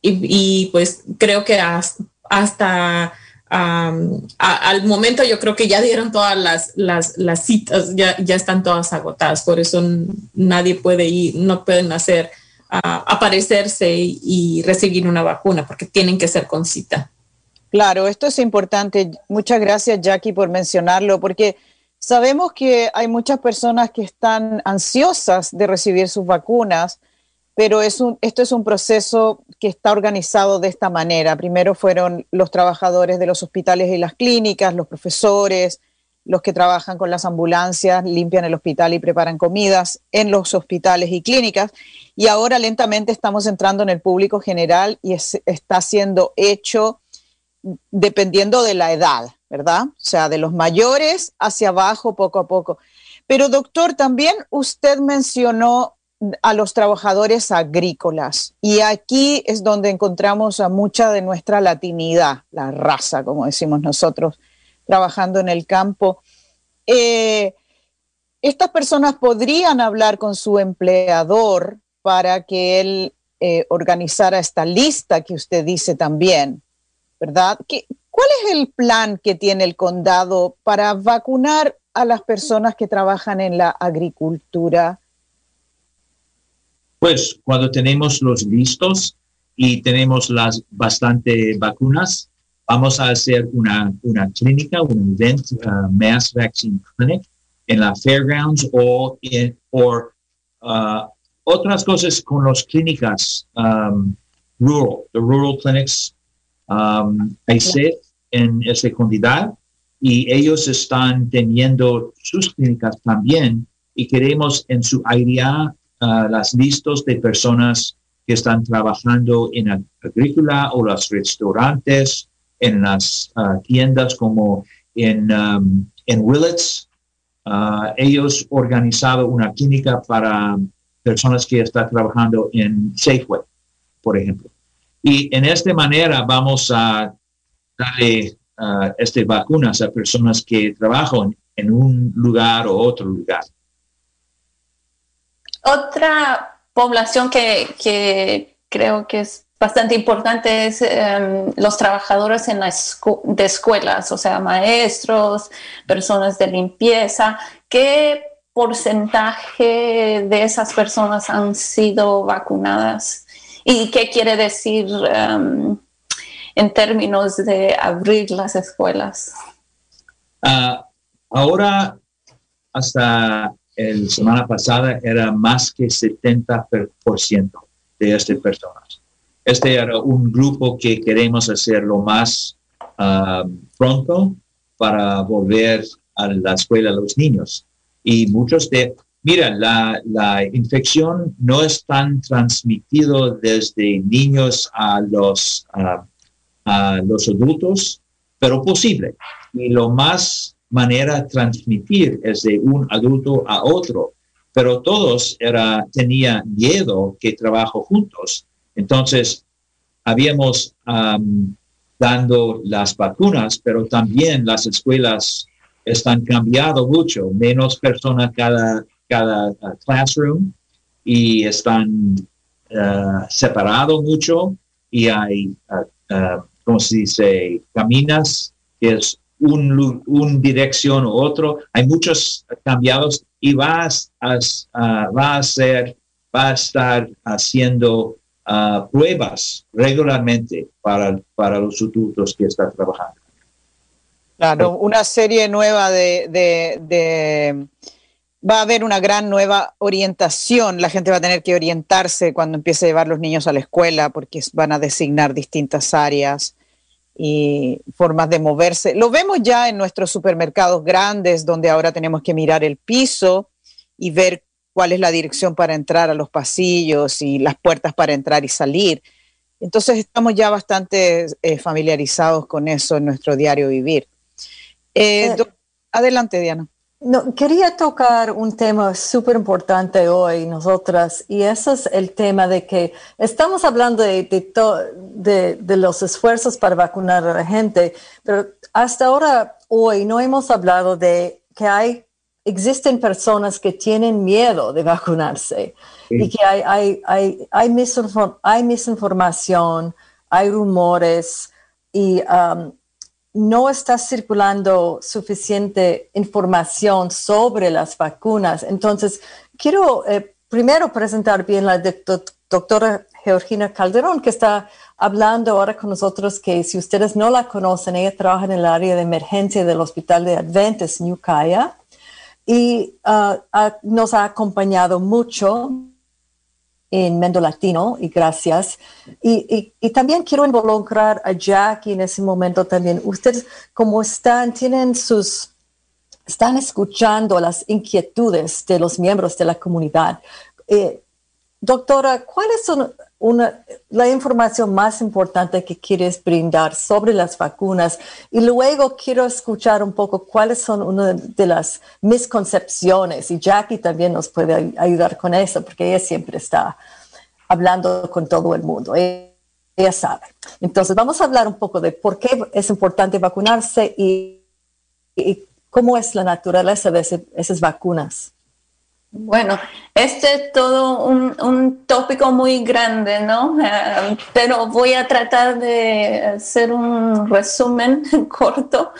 Y, pues creo que hasta, al momento yo creo que ya dieron todas las, las, citas, ya, ya, están todas agotadas, por eso nadie puede ir, no pueden hacer, ah, aparecerse y recibir una vacuna, porque tienen que ser con cita. Claro, esto es importante. Muchas gracias, Jackie, por mencionarlo, porque sabemos que hay muchas personas que están ansiosas de recibir sus vacunas, pero esto es un proceso que está organizado de esta manera. Primero fueron los trabajadores de los hospitales y las clínicas, los profesores, los que trabajan con las ambulancias, limpian el hospital y preparan comidas en los hospitales y clínicas. Y ahora lentamente estamos entrando en el público general y está siendo hecho dependiendo de la edad, ¿verdad? O sea, de los mayores hacia abajo poco a poco. Pero doctor, también usted mencionó a los trabajadores agrícolas y aquí es donde encontramos a mucha de nuestra latinidad, la raza, como decimos nosotros, trabajando en el campo. Eh, estas personas podrían hablar con su empleador para que él eh, organizara esta lista que usted dice también, ¿verdad? ¿Cuál es el plan que tiene el condado para vacunar a las personas que trabajan en la agricultura? Pues cuando tenemos los listos y tenemos las bastante vacunas, vamos a hacer una, una clínica, un event, uh, mass vaccine clinic en la fairgrounds o en uh, otras cosas con las clínicas um, rural, the rural clinics. Um, hay sed en esa comunidad y ellos están teniendo sus clínicas también y queremos en su área uh, las listas de personas que están trabajando en agrícola o los restaurantes en las uh, tiendas como en, um, en Willits. Uh, ellos organizaron una clínica para personas que están trabajando en Safeway, por ejemplo. Y en esta manera vamos a darle estas vacunas a personas que trabajan en un lugar o otro lugar. Otra población que, creo que es bastante importante es em, los trabajadores en las de escuelas, o sea, maestros, personas de limpieza. ¿Qué porcentaje de esas personas han sido vacunadas? ¿Y qué quiere decir em, en términos de abrir las escuelas? Ah, ahora, hasta la semana pasada, era más que 70% de estas personas. Este era un grupo que queremos hacerlo más ah, pronto para volver a la escuela a los niños. Y muchos de, mira, la, infección no es tan transmitido desde niños a los, a los adultos, pero posible. Y lo más manera de transmitir es de un adulto a otro. Pero todos era, tenían miedo que trabajo juntos entonces, habíamos dando las vacunas, pero también las escuelas están cambiando mucho, menos personas cada, cada uh, classroom y están uh, separados mucho y hay, uh, uh, ¿cómo se dice?, caminas, que es un, un dirección u otro. Hay muchos cambiados y vas a, va a ser, va a estar haciendo pruebas regularmente para, para los adultos que están trabajando. Claro, una serie nueva de, de, Va a haber una gran nueva orientación. La gente va a tener que orientarse cuando empiece a llevar los niños a la escuela porque van a designar distintas áreas y formas de moverse. Lo vemos ya en nuestros supermercados grandes donde ahora tenemos que mirar el piso y ver cuál es la dirección para entrar a los pasillos y las puertas para entrar y salir. Entonces estamos ya bastante eh, familiarizados con eso en nuestro diario vivir. Eh, eh, adelante, Diana. No, quería tocar un tema súper importante hoy, nosotras, y eso es el tema de que estamos hablando de, de, de, los esfuerzos para vacunar a la gente, pero hasta ahora, hoy, no hemos hablado de que hay existen personas que tienen miedo de vacunarse y que hay, hay, hay, hay, misinformación, hay rumores y um, no está circulando suficiente información sobre las vacunas. Entonces, quiero eh, primero presentar bien la doctora Georgina Calderón, que está hablando ahora con nosotros, que si ustedes no la conocen, ella trabaja en el área de emergencia del Hospital de Adventist New y uh, nos ha acompañado mucho en Mendo Latino y gracias. Y, también quiero involucrar a Jackie en ese momento también. Ustedes, como están, tienen sus están escuchando las inquietudes de los miembros de la comunidad. Eh, doctora, ¿cuáles son una, la información más importante que quieres brindar sobre las vacunas y luego quiero escuchar un poco cuáles son una de las misconcepciones y Jackie también nos puede ayudar con eso porque ella siempre está hablando con todo el mundo. Ella, sabe. Entonces vamos a hablar un poco de por qué es importante vacunarse y, cómo es la naturaleza de esas vacunas. Bueno, este es todo un, tópico muy grande, ¿no? Eh, pero voy a tratar de hacer un resumen corto.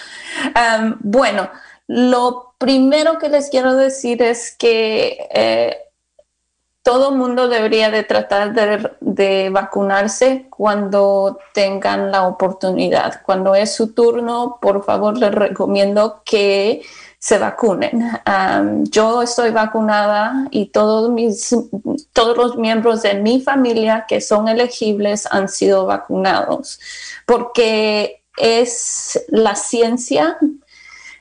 Um, bueno, lo primero que les quiero decir es que eh, todo mundo debería de tratar de, de, vacunarse cuando tengan la oportunidad. Cuando es su turno, por favor, les recomiendo que se vacunen. yo estoy vacunada y todos, mis, todos los miembros de mi familia que son elegibles han sido vacunados porque es la ciencia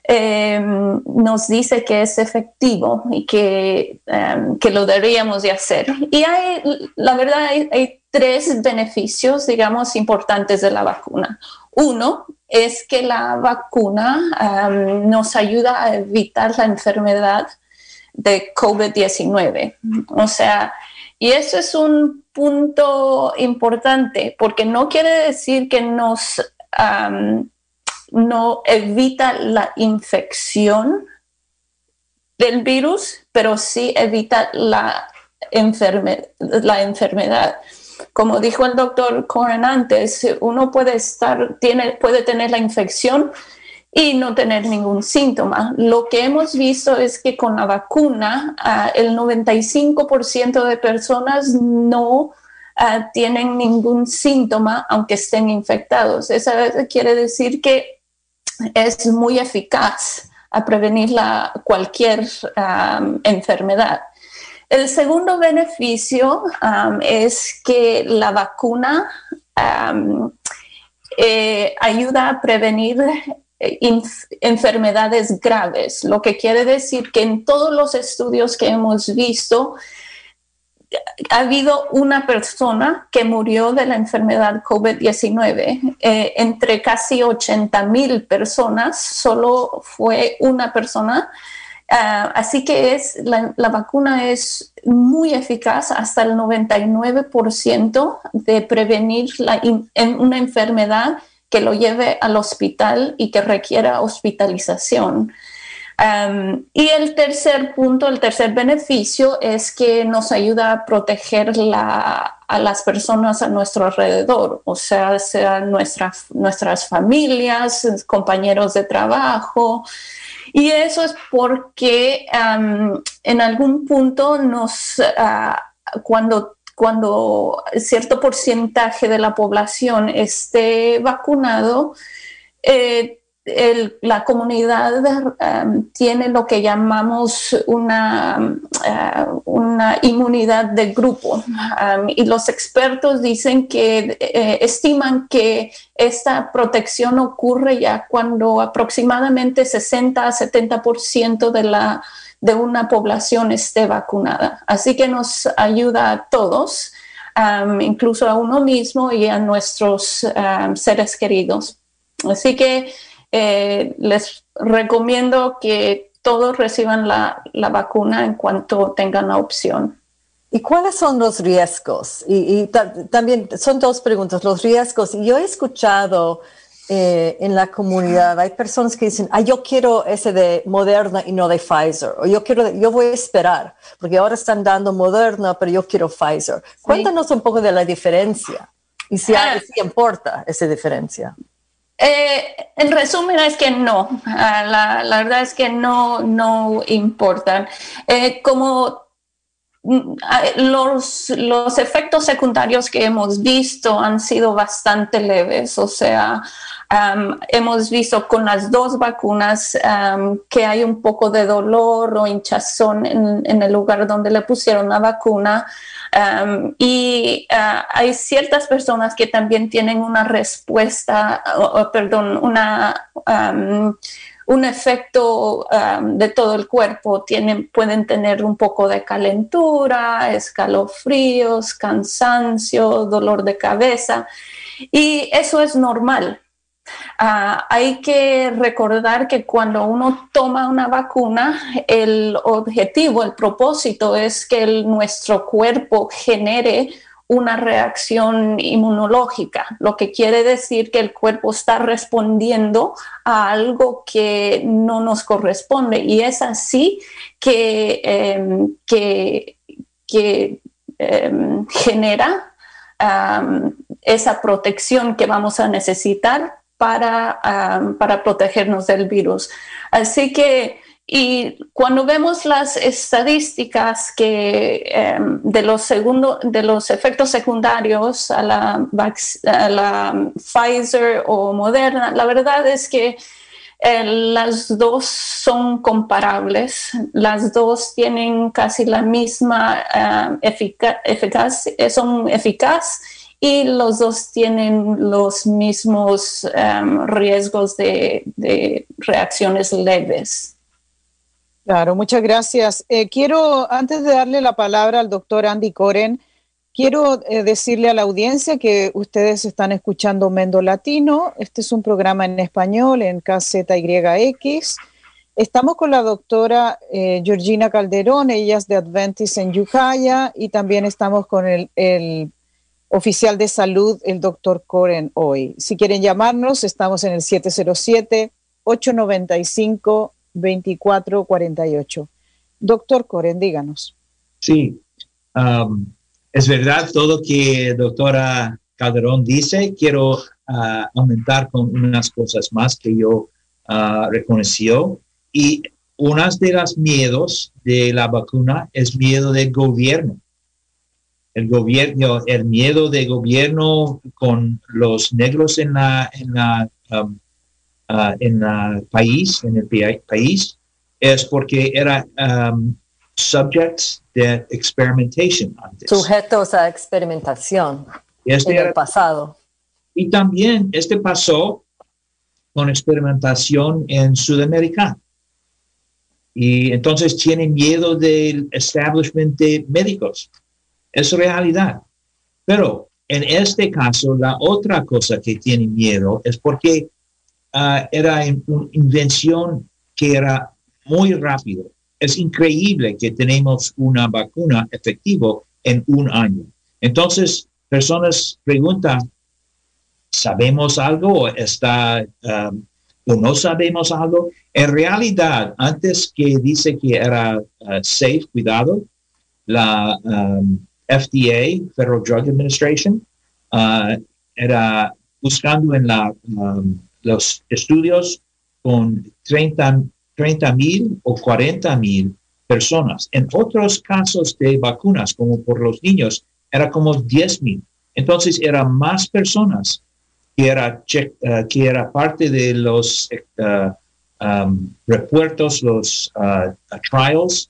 em, nos dice que es efectivo y que, em, que, lo deberíamos de hacer. Y hay, la verdad, hay tres beneficios, digamos, importantes de la vacuna. Uno es que la vacuna nos ayuda a evitar la enfermedad de COVID-19. O sea, y eso es un punto importante porque no quiere decir que nos no evita la infección del virus, pero sí evita la, enfermedad como dijo el doctor Coren antes, uno puede estar, tiene, puede tener la infección y no tener ningún síntoma. Lo que hemos visto es que con la vacuna ah, el 95% de personas no ah, tienen ningún síntoma aunque estén infectados. Eso quiere decir que es muy eficaz a prevenir la, cualquier enfermedad. El segundo beneficio es que la vacuna eh, ayuda a prevenir eh, enfermedades graves, lo que quiere decir que en todos los estudios que hemos visto, ha habido una persona que murió de la enfermedad COVID-19. Eh, entre casi 80 mil personas, solo fue una persona Ah, así que es, la, vacuna es muy eficaz hasta el 99% de prevenir una enfermedad que lo lleve al hospital y que requiera hospitalización. Y el tercer punto, el tercer beneficio es que nos ayuda a proteger a las personas a nuestro alrededor, o sea, sean nuestras, familias, compañeros de trabajo, y eso es porque en algún punto nos, cuando, cuando cierto porcentaje de la población esté vacunado, eh, la comunidad um, tiene lo que llamamos una, uh, una inmunidad de grupo um, y los expertos dicen que eh, estiman que esta protección ocurre ya cuando aproximadamente 60 a 70% de la de una población esté vacunada. Así que nos ayuda a todos, um, incluso a uno mismo y a nuestros seres queridos. Así que eh, les recomiendo que todos reciban la, vacuna en cuanto tengan la opción. ¿Y cuáles son los riesgos? Y, también son dos preguntas, los riesgos. Y yo he escuchado eh, en la comunidad, hay personas que dicen, ah, yo quiero ese de Moderna y no de Pfizer, o yo quiero, yo voy a esperar, porque ahora están dando Moderna, pero yo quiero Pfizer. Cuéntanos un poco de la diferencia y si, ah. si importa esa diferencia. Eh, en resumen es que no, ah, la, verdad es que no, no importan. Eh, como los, los efectos secundarios que hemos visto han sido bastante leves, o sea, hemos visto con las dos vacunas que hay un poco de dolor o hinchazón en, el lugar donde le pusieron la vacuna. y ah, hay ciertas personas que también tienen una respuesta, perdón, una, un efecto um, de todo el cuerpo. Tienen, pueden tener un poco de calentura, escalofríos, cansancio, dolor de cabeza. Y eso es normal. Ah, hay que recordar que cuando uno toma una vacuna, el objetivo, el propósito es que nuestro cuerpo genere una reacción inmunológica, lo que quiere decir que el cuerpo está respondiendo a algo que no nos corresponde y es así que, em, que, em, genera esa protección que vamos a necesitar para, para protegernos del virus. Así que y cuando vemos las estadísticas que, em, de, los segundo, de los efectos secundarios a la, Pfizer o Moderna, la verdad es que eh, las dos son comparables, las dos tienen casi la misma uh, eficaz, son eficaz y los dos tienen los mismos em, riesgos de reacciones leves. Claro, muchas gracias. Eh, quiero, antes de darle la palabra al doctor Andy Coren, quiero eh, decirle a la audiencia que ustedes están escuchando Mendo Latino. Este es un programa en español en KZYX. Estamos con la doctora eh, Georgina Calderón, ella es de Adventist en Yucaya, y también estamos con el, oficial de salud, el doctor Coren, hoy. Si quieren llamarnos, estamos en el 707 895 2448. Doctor Coren, díganos. Sí, um, es verdad todo que doctora Calderón dice. Quiero uh, aumentar con unas cosas más que yo uh, reconoció. Y una de las miedos de la vacuna es miedo del gobierno. El gobierno, el miedo del gobierno con los negros en la, en la um, uh, en el país, en el país, es porque era um, subjects de experimentation antes. Sujetos a experimentación este en el pasado. Y también este pasó con experimentación en Sudamérica. Y entonces tienen miedo del establishment de médicos. Es realidad. Pero en este caso, la otra cosa que tienen miedo es porque Ah, era una invención que era muy rápido. Es increíble que tenemos una vacuna efectiva en un año. Entonces, personas preguntan, ¿sabemos algo? ¿Está, um, o no sabemos algo? En realidad, antes que dice que era uh, safe, cuidado, la um, FDA, Federal Drug Administration, uh, era buscando en la um, los estudios con 30 mil o 40 mil personas. En otros casos de vacunas, como por los niños, era como 10 mil. Entonces, eran más personas que era, uh, que era parte de los uh, um, repuertos, los uh, trials,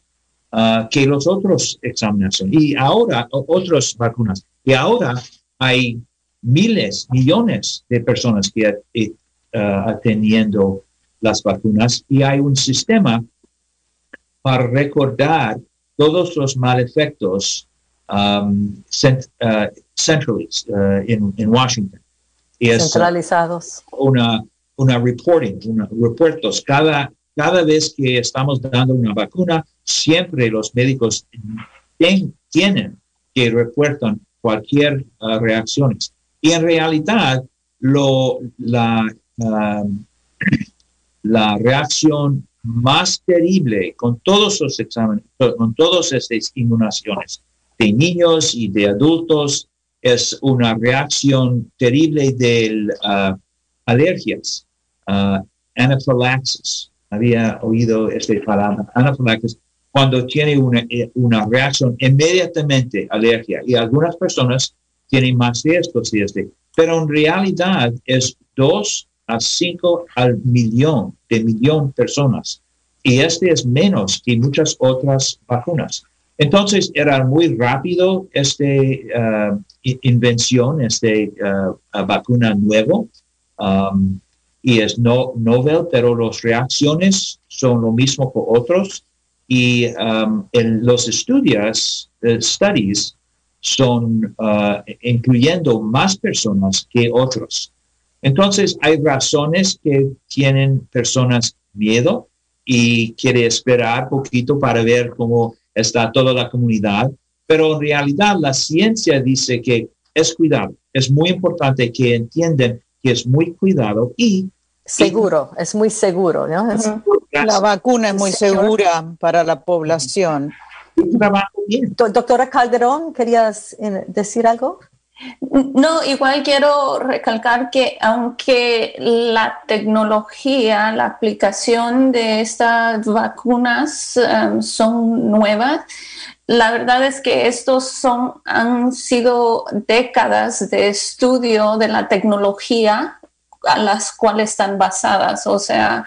que los otros examinaciones. Y ahora, otras vacunas. Y ahora hay miles, millones de personas que uh, atendiendo las vacunas y hay un sistema para recordar todos los malefectos um, cent, uh, uh, en, Washington. Y Centralizados. Una, una reporting, una, reportos. Cada, cada vez que estamos dando una vacuna, siempre los médicos tienen que reportar cualquier uh, reacción. Y en realidad, lo, la la reacción más terrible con todos los exámenes, con todas estas inmunizaciones de niños y de adultos, es una reacción terrible de uh, alergias, uh, anaphylaxis. Había oído esta palabra, anaphylaxis, cuando tiene una, una reacción inmediatamente alergia. Y algunas personas tienen más de esto, pero en realidad es dos a 5 al millón de millón personas. Y este es menos que muchas otras vacunas. Entonces era muy rápido esta uh, invención, esta uh, vacuna nuevo. Um, y es no novel, pero las reacciones son lo mismo con otros y um, en los estudios, uh, studies, son uh, incluyendo más personas que otros. Entonces, hay razones que tienen personas miedo y quiere esperar poquito para ver cómo está toda la comunidad, pero en realidad la ciencia dice que es cuidado. Es muy importante que entiendan que es muy cuidado y Seguro, es muy seguro, ¿no? La vacuna es muy segura para la población. Doctora Calderón, ¿querías eh, decir algo? No, igual quiero recalcar que aunque la tecnología, la aplicación de estas vacunas um, son nuevas, la verdad es que estos son, han sido décadas de estudio de la tecnología a las cuales están basadas. O sea,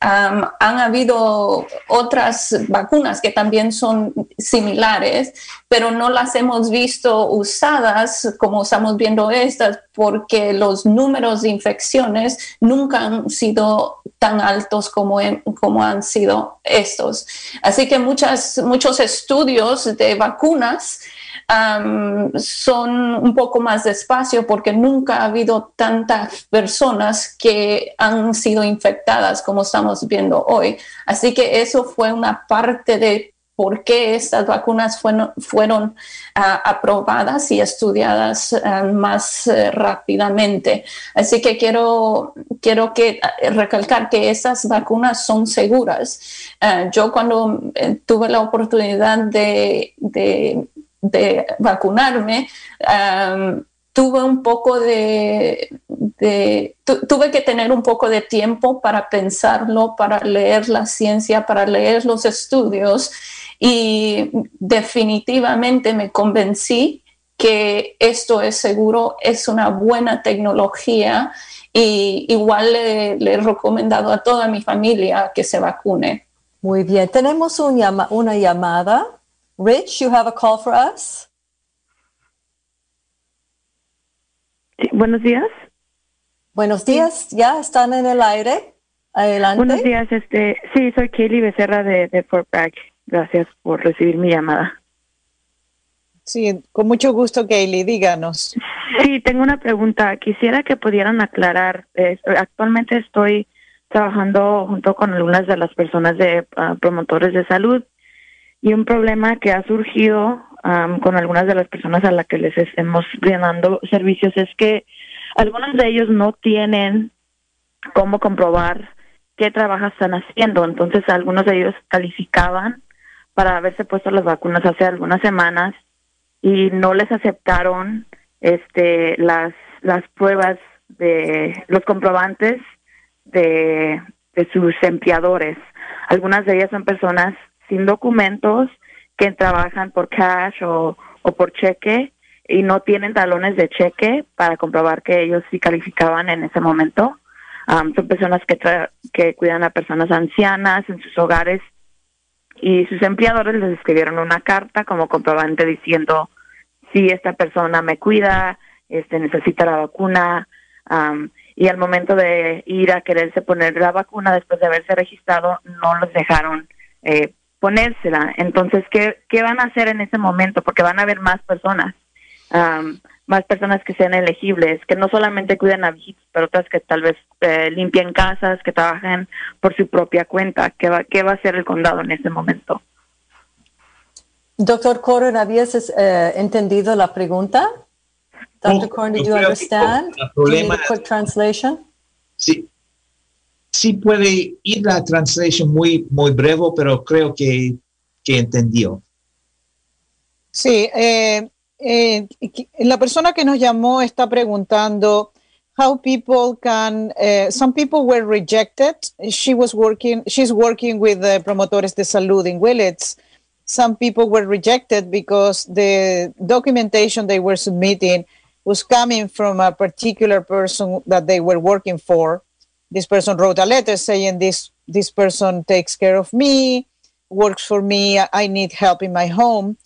han habido otras vacunas que también son similares, pero no las hemos visto usadas como estamos viendo estas, porque los números de infecciones nunca han sido tan altos como, como han sido estos. Así que muchas, muchos estudios de vacunas son un poco más despacio porque nunca ha habido tantas personas que han sido infectadas como estamos viendo hoy. Así que eso fue una parte de por qué estas vacunas fueron, fueron ah, aprobadas y estudiadas ah, más eh, rápidamente. Así que quiero, quiero que, ah, recalcar que estas vacunas son seguras. yo cuando eh, tuve la oportunidad de, de de vacunarme, tuve un poco de, tuve que tener un poco de tiempo para pensarlo, para leer la ciencia, para leer los estudios y definitivamente me convencí que esto es seguro, es una buena tecnología y igual le, he recomendado a toda mi familia que se vacune. Muy bien, tenemos una llamada. Rich, you have a call for us? buenos días. Buenos días, ya están en el aire. Adelante. Buenos días, este, sí, soy Kelly Becerra de, de Fort Bragg. Gracias por recibir mi llamada. Sí, con mucho gusto, Kelly, díganos. Sí, tengo una pregunta. Quisiera que pudieran aclarar. Eh, actualmente estoy trabajando junto con algunas de las personas de ah, promotores de salud y un problema que ha surgido con algunas de las personas a las que les estemos brindando servicios es que algunos de ellos no tienen cómo comprobar qué trabajo están haciendo. Entonces, algunos de ellos calificaban para haberse puesto las vacunas hace algunas semanas y no les aceptaron este las las pruebas de los comprobantes de, de sus empleadores. Algunas de ellas son personas sin documentos que trabajan por cash o, por cheque y no tienen talones de cheque para comprobar que ellos sí calificaban en ese momento. son personas que, que cuidan a personas ancianas en sus hogares y sus empleadores les escribieron una carta como comprobante diciendo si esta persona me cuida, este necesita la vacuna y al momento de ir a quererse poner la vacuna después de haberse registrado no los dejaron eh, ponérsela. Entonces, ¿qué, ¿qué van a hacer en ese momento? Porque van a haber más personas, más personas que sean elegibles, que no solamente cuiden a viejitos, pero otras que tal vez eh, limpien casas, que trabajen por su propia cuenta. ¿Qué va, qué va a hacer el condado en ese momento? Doctor Coren, ¿habías eh, entendido la pregunta? Dr. Coren, did you understand? quick translation? Sí, sí puede ir la translation muy, muy breve, pero creo que, que entendió. Sí, eh, eh, la persona que nos llamó está preguntando how people can, uh, some people were rejected. She was working, she's working with the promotores de salud in Willits. Some people were rejected because the documentation they were submitting was coming from a particular person that they were working for this person wrote a letter saying this this person takes care of me works for me i need help in my home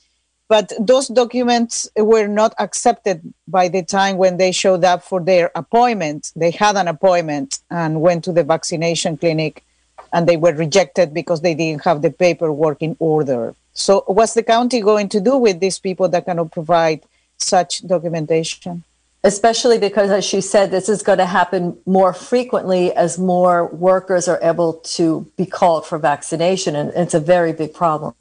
but those documents were not accepted by the time when they showed up for their appointment. They had an appointment and went to the vaccination clinic and they were rejected because they didn't have the paperwork in order. So, what's the county going to do with these people that cannot provide such documentation? Especially because, as she said, this is going to happen more frequently as more workers are able to be called for vaccination, and it's a very big problem.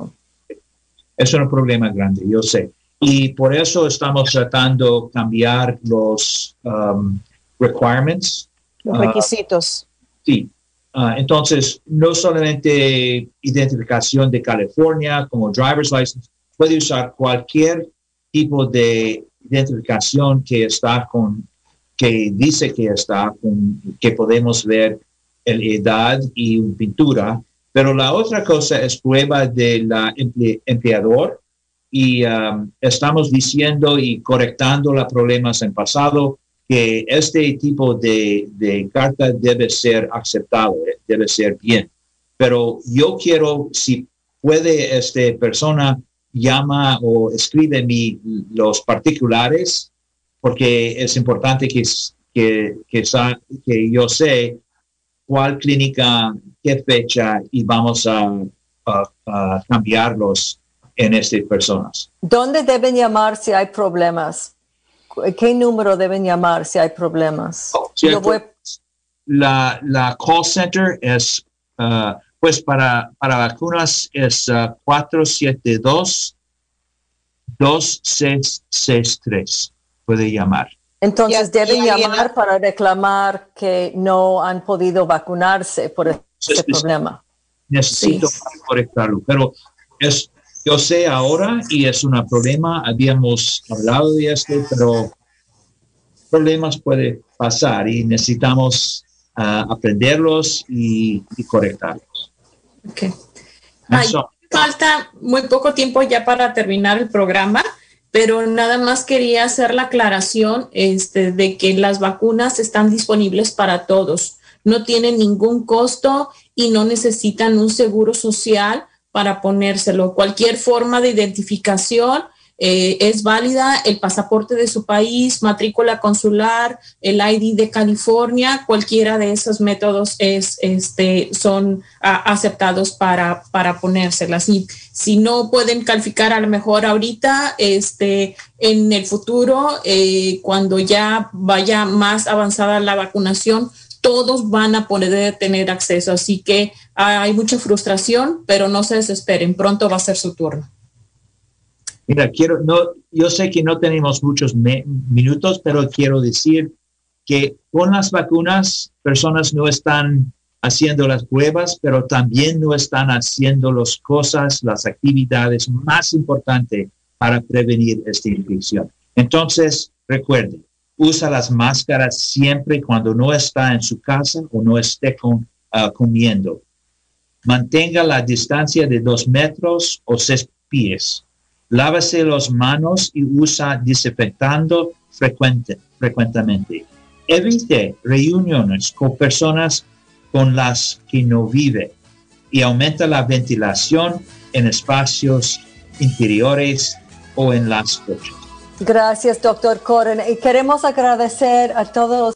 Es un problema grande, yo sé. Y por eso estamos tratando cambiar los um, requirements. Los requisitos. Uh, sí. Uh, entonces, no solamente identificación de California como driver's license, puede usar cualquier tipo de identificación que está con, que dice que está con, que podemos ver la edad y pintura, pero la otra cosa es prueba del empleador y um, estamos diciendo y correctando los problemas en pasado que este tipo de, de carta debe ser aceptado, eh, debe ser bien. Pero yo quiero, si puede esta persona llama o escribe mi, los particulares, porque es importante que, que, que, que yo sé cuál clínica, qué fecha y vamos a, a, a cambiarlos en estas personas. ¿Dónde deben llamar si hay problemas? ¿Qué número deben llamar si hay problemas? Oh, voy... la, la, call center es uh, pues para, para vacunas es uh, 472-2663. Puede llamar. Entonces deben llamar para reclamar que no han podido vacunarse por ese problema. Necesito sí. correctarlo, pero es, yo sé ahora y es un problema, habíamos hablado de esto, pero problemas puede pasar y necesitamos uh, aprenderlos y, y correctarlos. Okay. Ay, falta muy poco tiempo ya para terminar el programa, pero nada más quería hacer la aclaración este, de que las vacunas están disponibles para todos. No tienen ningún costo y no necesitan un seguro social para ponérselo. Cualquier forma de identificación eh, es válida el pasaporte de su país, matrícula consular, el ID de California, cualquiera de esos métodos es, este, son aceptados para, para ponérselas. Si no pueden calificar a lo mejor ahorita, este, en el futuro, eh, cuando ya vaya más avanzada la vacunación, todos van a poder tener acceso. Así que hay mucha frustración, pero no se desesperen, pronto va a ser su turno. Mira, quiero, no, yo sé que no tenemos muchos minutos, pero quiero decir que con las vacunas, personas no están haciendo las pruebas, pero también no están haciendo las cosas, las actividades más importantes para prevenir esta infección. Entonces, recuerden, usa las máscaras siempre cuando no está en su casa o no esté con, uh, comiendo. Mantenga la distancia de dos metros o seis pies Lávese las manos y usa desinfectando frecuente, frecuentemente. Evite reuniones con personas con las que no vive y aumenta la ventilación en espacios interiores o en las coches. Gracias, doctor Coren. Y queremos agradecer a todos